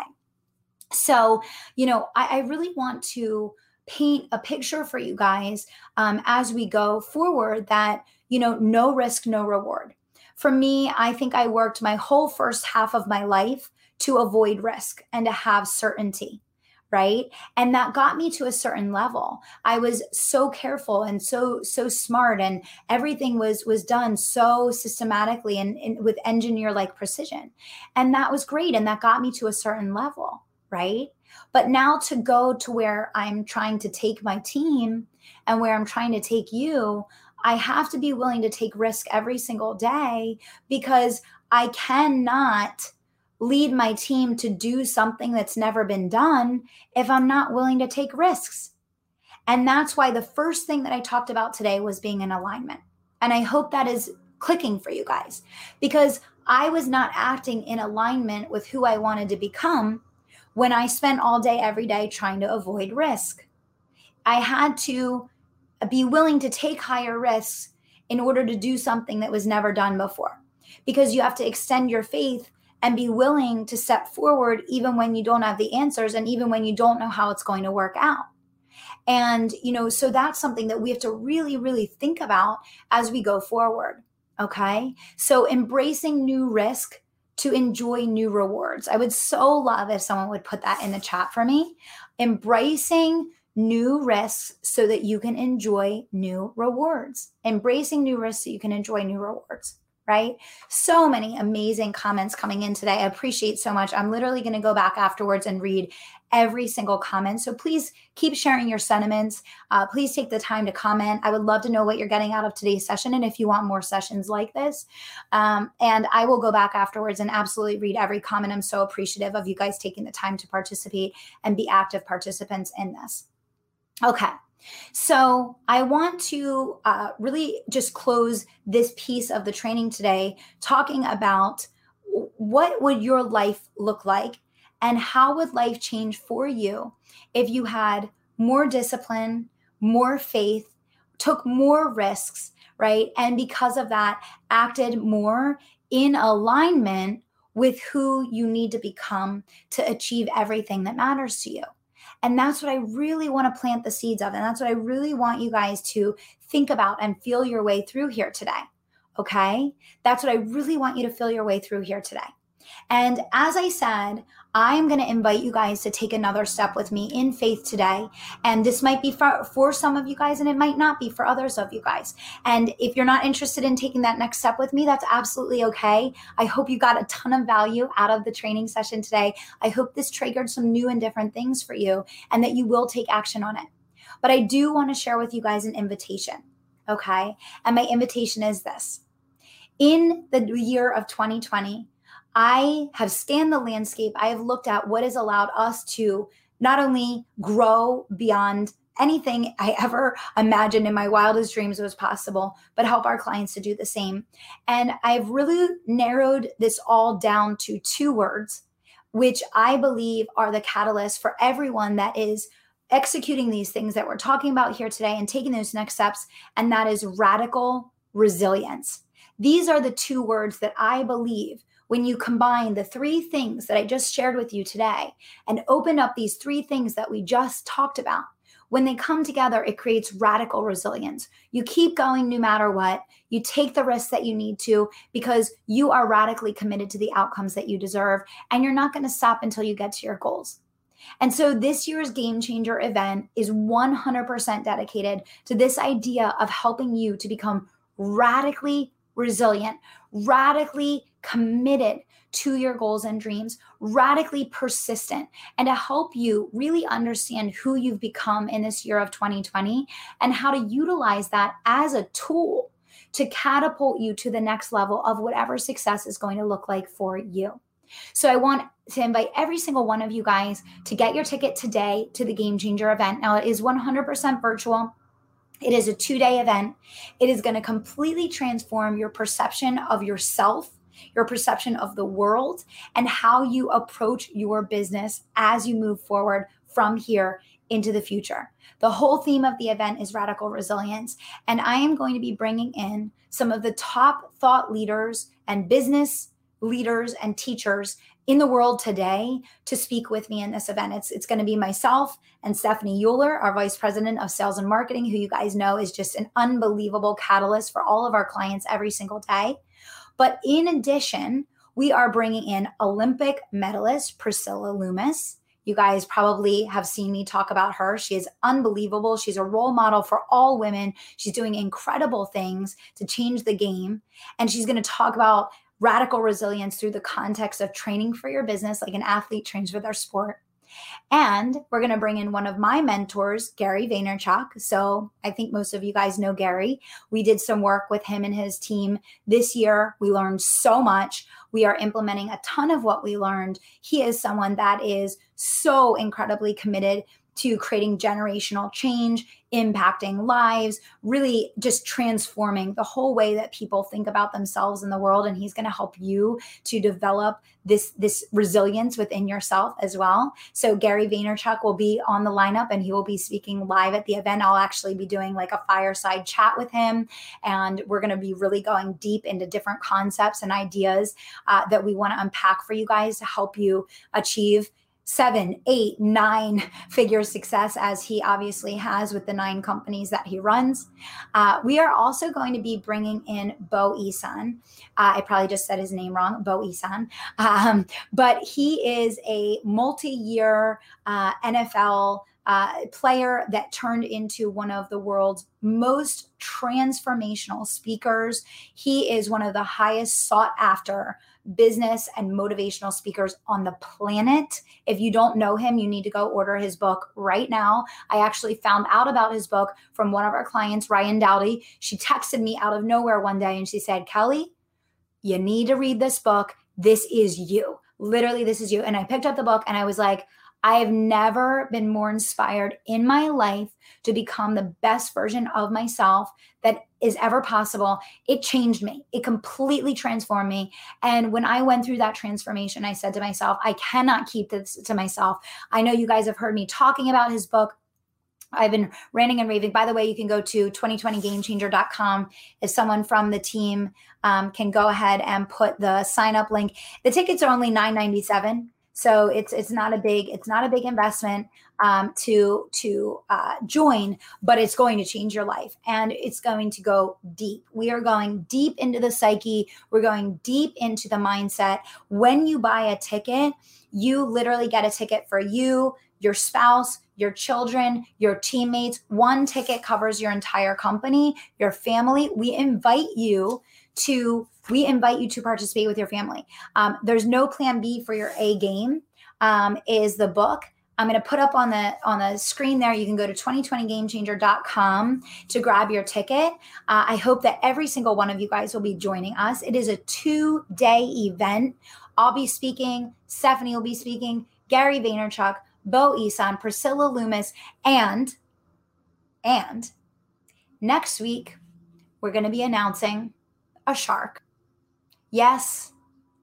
So you know i, I really want to paint a picture for you guys um, as we go forward that you know no risk no reward. For me i think i worked my whole first half of my life to avoid risk and to have certainty right? And that got me to a certain level. I was so careful and so so smart and everything was was done so systematically and, and with engineer like precision. And that was great and that got me to a certain level right? But now to go to where i'm trying to take my team and where i'm trying to take you i have to be willing to take risk every single day because i cannot lead my team to do something that's never been done if I'm not willing to take risks. And that's why the first thing that I talked about today was being in alignment. And I hope that is clicking for you guys because I was not acting in alignment with who I wanted to become when I spent all day, every day trying to avoid risk. I had to be willing to take higher risks in order to do something that was never done before because you have to extend your faith and be willing to step forward even when you don't have the answers and even when you don't know how it's going to work out. And, you know, so that's something that we have to really, really think about as we go forward. Okay. So embracing new risk to enjoy new rewards. I would so love if someone would put that in the chat for me. Embracing new risks so that you can enjoy new rewards. Embracing new risks so you can enjoy new rewards right? So many amazing comments coming in today. I appreciate so much. I'm literally going to go back afterwards and read every single comment. So please keep sharing your sentiments. Uh, please take the time to comment. I would love to know what you're getting out of today's session and if you want more sessions like this. Um, and I will go back afterwards and absolutely read every comment. I'm so appreciative of you guys taking the time to participate and be active participants in this. Okay. So, I want to uh, really just close this piece of the training today talking about what would your life look like and how would life change for you if you had more discipline, more faith, took more risks, right? And because of that, acted more in alignment with who you need to become to achieve everything that matters to you. And that's what I really want to plant the seeds of. And that's what I really want you guys to think about and feel your way through here today. Okay. That's what I really want you to feel your way through here today. And as I said, I'm going to invite you guys to take another step with me in faith today. And this might be for, for some of you guys, and it might not be for others of you guys. And if you're not interested in taking that next step with me, that's absolutely okay. I hope you got a ton of value out of the training session today. I hope this triggered some new and different things for you and that you will take action on it. But I do want to share with you guys an invitation. Okay. And my invitation is this in the year of 2020, I have scanned the landscape. I have looked at what has allowed us to not only grow beyond anything I ever imagined in my wildest dreams was possible, but help our clients to do the same. And I've really narrowed this all down to two words, which I believe are the catalyst for everyone that is executing these things that we're talking about here today and taking those next steps. And that is radical resilience. These are the two words that I believe when you combine the three things that I just shared with you today and open up these three things that we just talked about, when they come together, it creates radical resilience. You keep going no matter what. You take the risks that you need to because you are radically committed to the outcomes that you deserve, and you're not going to stop until you get to your goals. And so this year's Game Changer event is 100% dedicated to this idea of helping you to become radically resilient, radically committed to your goals and dreams, radically persistent, and to help you really understand who you've become in this year of 2020 and how to utilize that as a tool to catapult you to the next level of whatever success is going to look like for you. So I want to invite every single one of you guys to get your ticket today to the Game Changer event. Now it is 100% virtual. It is a two day event. It is going to completely transform your perception of yourself, your perception of the world, and how you approach your business as you move forward from here into the future. The whole theme of the event is radical resilience. And I am going to be bringing in some of the top thought leaders and business leaders and teachers in the world today to speak with me in this event. It's, it's going to be myself and Stephanie Euler, our Vice President of Sales and Marketing, who you guys know is just an unbelievable catalyst for all of our clients every single day. But in addition, we are bringing in Olympic medalist Priscilla Loomis. You guys probably have seen me talk about her. She is unbelievable. She's a role model for all women. She's doing incredible things to change the game. And she's going to talk about radical resilience through the context of training for your business, like an athlete trains for their sport. And we're going to bring in one of my mentors, Gary Vaynerchuk. So I think most of you guys know Gary. We did some work with him and his team this year. We learned so much. We are implementing a ton of what we learned. He is someone that is so incredibly committed to creating generational change, impacting lives, really just transforming the whole way that people think about themselves in the world. And he's going to help you to develop this, this resilience within yourself as well. So Gary Vaynerchuk will be on the lineup and he will be speaking live at the event. I'll actually be doing like a fireside chat with him. And we're going to be really going deep into different concepts and ideas uh, that we want to unpack for you guys to help you achieve seven, eight, nine figure success, as he obviously has with the nine companies that he runs. Uh, we are also going to be bringing in Bo Isan. Uh, I probably just said his name wrong, Bo Isan. Um, but he is a multi year uh, NFL. Uh, player that turned into one of the world's most transformational speakers. He is one of the highest sought after business and motivational speakers on the planet. If you don't know him, you need to go order his book right now. I actually found out about his book from one of our clients, Ryan Dowdy. She texted me out of nowhere one day and she said, Kelly, you need to read this book. This is you. Literally, this is you. And I picked up the book and I was like, I have never been more inspired in my life to become the best version of myself that is ever possible. It changed me. It completely transformed me. And when I went through that transformation, I said to myself, I cannot keep this to myself. I know you guys have heard me talking about his book. I've been ranting and raving. By the way, you can go to 2020gamechanger.com. If someone from the team um, can go ahead and put the sign up link, the tickets are only 997 so it's it's not a big it's not a big investment. um, to to uh, join, but it's going to change your life and it's going to go deep. We are going deep into the psyche. We're going deep into the mindset. When you buy a ticket, you literally get a ticket for you, your spouse, your children, your teammates. One ticket covers your entire company, your family. We invite you to we invite you to participate with your family. Um, there's no plan B for your A game. Um, is the book. I'm going to put up on the on the screen there. You can go to 2020gamechanger.com to grab your ticket. Uh, I hope that every single one of you guys will be joining us. It is a two day event. I'll be speaking. Stephanie will be speaking. Gary Vaynerchuk, Bo Isan, Priscilla Loomis, and and next week we're going to be announcing a shark. Yes,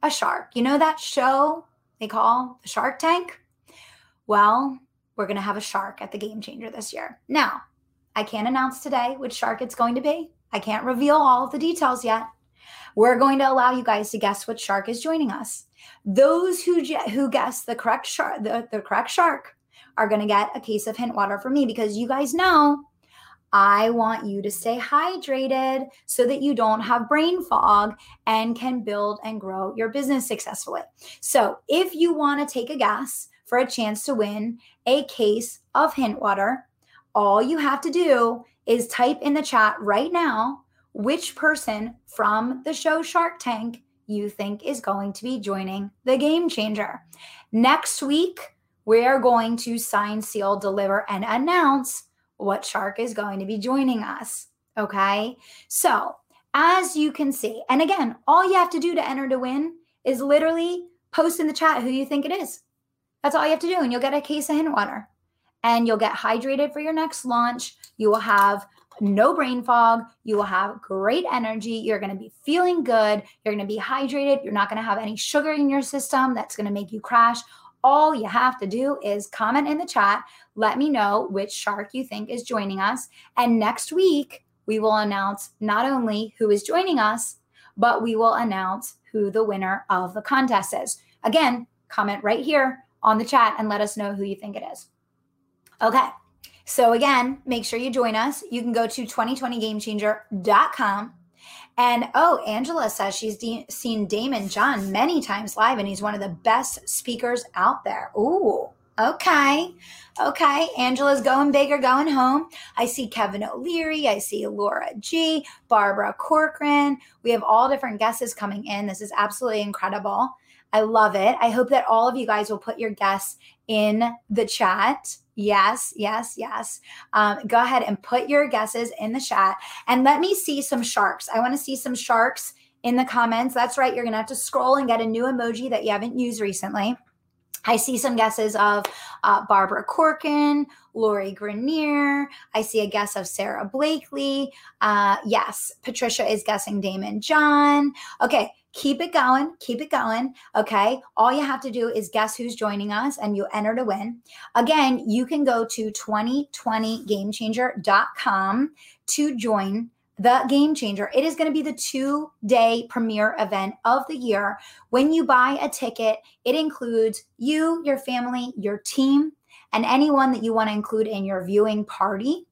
a shark. You know that show they call the Shark Tank? Well, we're going to have a shark at the Game Changer this year. Now, I can't announce today which shark it's going to be. I can't reveal all of the details yet. We're going to allow you guys to guess which shark is joining us. Those who who guess the correct shark, the, the correct shark, are going to get a case of hint water from me because you guys know I want you to stay hydrated so that you don't have brain fog and can build and grow your business successfully. So, if you want to take a guess for a chance to win a case of hint water, all you have to do is type in the chat right now which person from the show Shark Tank you think is going to be joining the game changer. Next week, we're going to sign, seal, deliver, and announce what shark is going to be joining us. Okay. So, as you can see, and again, all you have to do to enter to win is literally post in the chat who you think it is. That's all you have to do, and you'll get a case of hint water and you'll get hydrated for your next launch. You will have no brain fog. You will have great energy. You're going to be feeling good. You're going to be hydrated. You're not going to have any sugar in your system that's going to make you crash. All you have to do is comment in the chat. Let me know which shark you think is joining us. And next week, we will announce not only who is joining us, but we will announce who the winner of the contest is. Again, comment right here on the chat and let us know who you think it is. Okay. So again, make sure you join us. You can go to 2020gamechanger.com and oh, Angela says she's de- seen Daymond John many times live, and he's one of the best speakers out there. Ooh, okay. Okay. Angela's going big or going home. I see Kevin O'Leary. I see Laura G, Barbara Corcoran. We have all different guesses coming in. This is absolutely incredible. I love it. I hope that all of you guys will put your guests in the chat. Yes, yes, yes. Um, go ahead and put your guesses in the chat and let me see some sharks. I want to see some sharks in the comments. That's right. You're going to have to scroll and get a new emoji that you haven't used recently. I see some guesses of uh, Barbara Corkin, Lori Greiner. I see a guess of Sara Blakely. Uh, yes, Patricia is guessing Daymond John. Okay, keep it going, keep it going. Okay. All you have to do is guess who's joining us and you enter to win. Again, you can go to 2020gamechanger.com to join the game changer. It is going to be the two day premiere event of the year. When you buy a ticket, it includes you, your family, your team, and anyone that you want to include in your viewing party.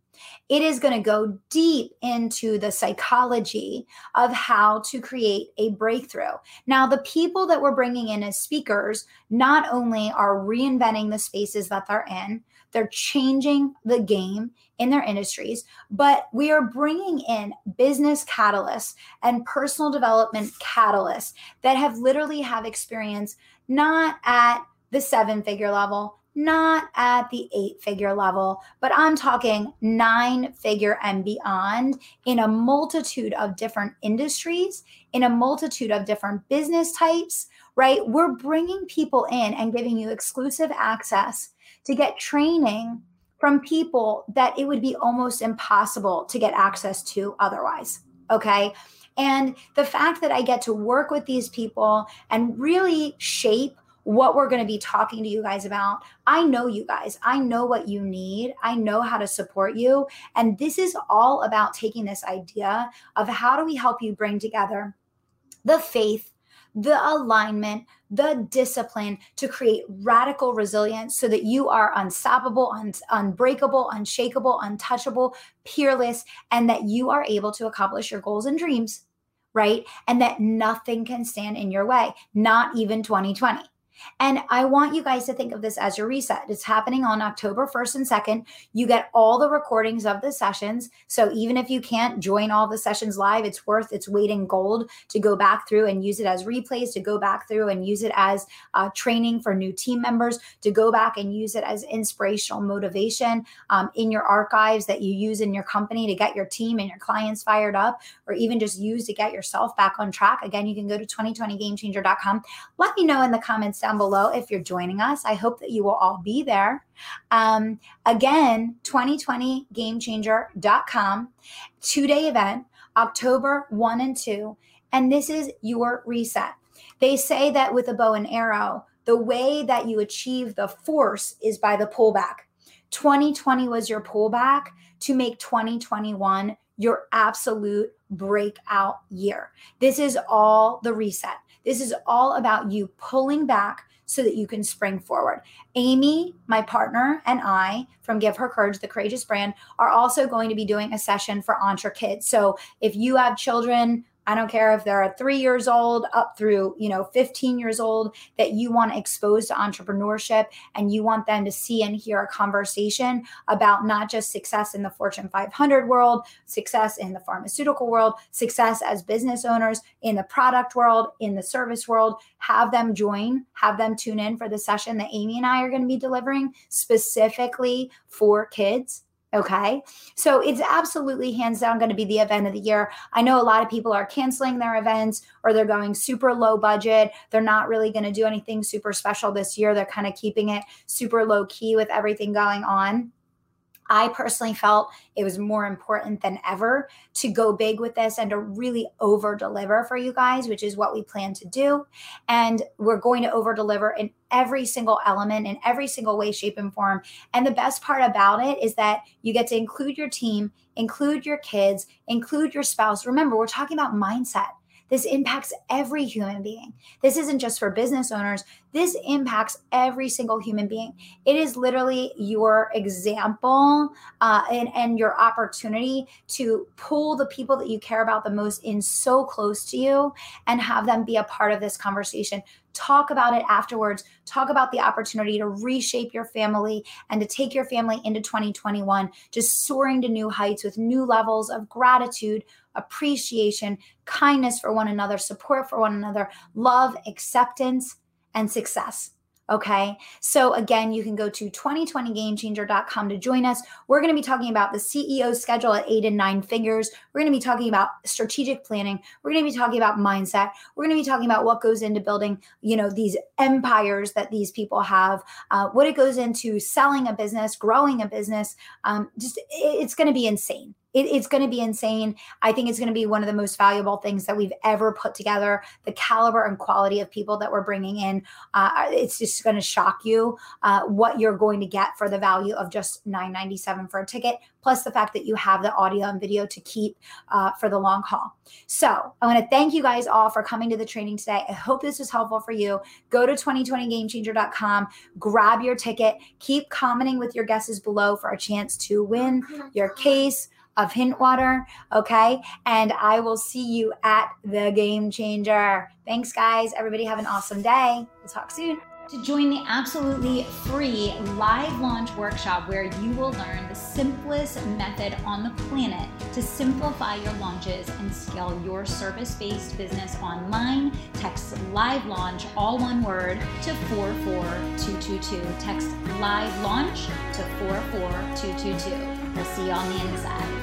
It is going to go deep into the psychology of how to create a breakthrough. Now, the people that we're bringing in as speakers not only are reinventing the spaces that they're in, they're changing the game in their industries, but we are bringing in business catalysts and personal development catalysts that have literally have experience not at the seven figure level, not at the eight figure level, but I'm talking nine figure and beyond in a multitude of different industries, in a multitude of different business types, right? We're bringing people in and giving you exclusive access to get training from people that it would be almost impossible to get access to otherwise. Okay. And the fact that I get to work with these people and really shape what we're going to be talking to you guys about. I know you guys. I know what you need. I know how to support you. And this is all about taking this idea of how do we help you bring together the faith, the alignment, the discipline to create radical resilience so that you are unstoppable, un- unbreakable, unshakable, untouchable, peerless, and that you are able to accomplish your goals and dreams, right? And that nothing can stand in your way, not even 2020. And I want you guys to think of this as your reset. It's happening on October 1st and 2nd. You get all the recordings of the sessions. So even if you can't join all the sessions live, it's worth its weight in gold to go back through and use it as replays, to go back through and use it as uh, training for new team members, to go back and use it as inspirational motivation um, in your archives that you use in your company to get your team and your clients fired up, or even just use to get yourself back on track. Again, you can go to 2020gamechanger.com. Let me know in the comments down below if you're joining us. I hope that you will all be there. Um, again, 2020gamechanger.com, two day event, October 1 and 2. And this is your reset. They say that with a bow and arrow, the way that you achieve the force is by the pullback. 2020 was your pullback to make 2021 your absolute breakout year. This is all the reset. This is all about you pulling back so that you can spring forward. Amy, my partner, and I from Give Her Courage, the Courageous brand, are also going to be doing a session for Entre Kids. So if you have children, I don't care if they're three years old up through, you know, 15 years old that you want to expose to entrepreneurship and you want them to see and hear a conversation about not just success in the Fortune 500 world, success in the pharmaceutical world, success as business owners in the product world, in the service world. Have them join, have them tune in for the session that Amy and I are going to be delivering specifically for kids Okay. So it's absolutely hands down going to be the event of the year. I know a lot of people are canceling their events or they're going super low budget. They're not really going to do anything super special this year. They're kind of keeping it super low key with everything going on. I personally felt it was more important than ever to go big with this and to really over deliver for you guys, which is what we plan to do. And we're going to over deliver in every single element, in every single way, shape, and form. And the best part about it is that you get to include your team, include your kids, include your spouse. Remember, we're talking about mindset. This impacts every human being. This isn't just for business owners. This impacts every single human being. It is literally your example uh, and, and your opportunity to pull the people that you care about the most in so close to you and have them be a part of this conversation talk about it afterwards. Talk about the opportunity to reshape your family and to take your family into 2021 just soaring to new heights with new levels of gratitude appreciation kindness for one another support for one another love acceptance and success Okay. So again, you can go to 2020gamechanger.com to join us. We're going to be talking about the CEO schedule at eight and nine figures. We're going to be talking about strategic planning. We're going to be talking about mindset. We're going to be talking about what goes into building, you know, these empires that these people have, uh, what it goes into selling a business, growing a business. Um, just it's going to be insane it, it's going to be insane. I think it's going to be one of the most valuable things that we've ever put together. The caliber and quality of people that we're bringing in, uh, it's just going to shock you uh, what you're going to get for the value of just nine ninety seven for a ticket, plus the fact that you have the audio and video to keep uh, for the long haul. So I want to thank you guys all for coming to the training today. I hope this was helpful for you. Go to 2020gamechanger.com, grab your ticket, keep commenting with your guesses below for a chance to win your case of hint water. Okay. And I will see you at the game changer. Thanks, guys. Everybody have an awesome day. We'll talk soon. To join the absolutely free live launch workshop where you will learn the simplest method on the planet to simplify your launches and scale your service based business online, text live launch, all one word, to 44222. Text live launch to 44222. We'll see you on the inside.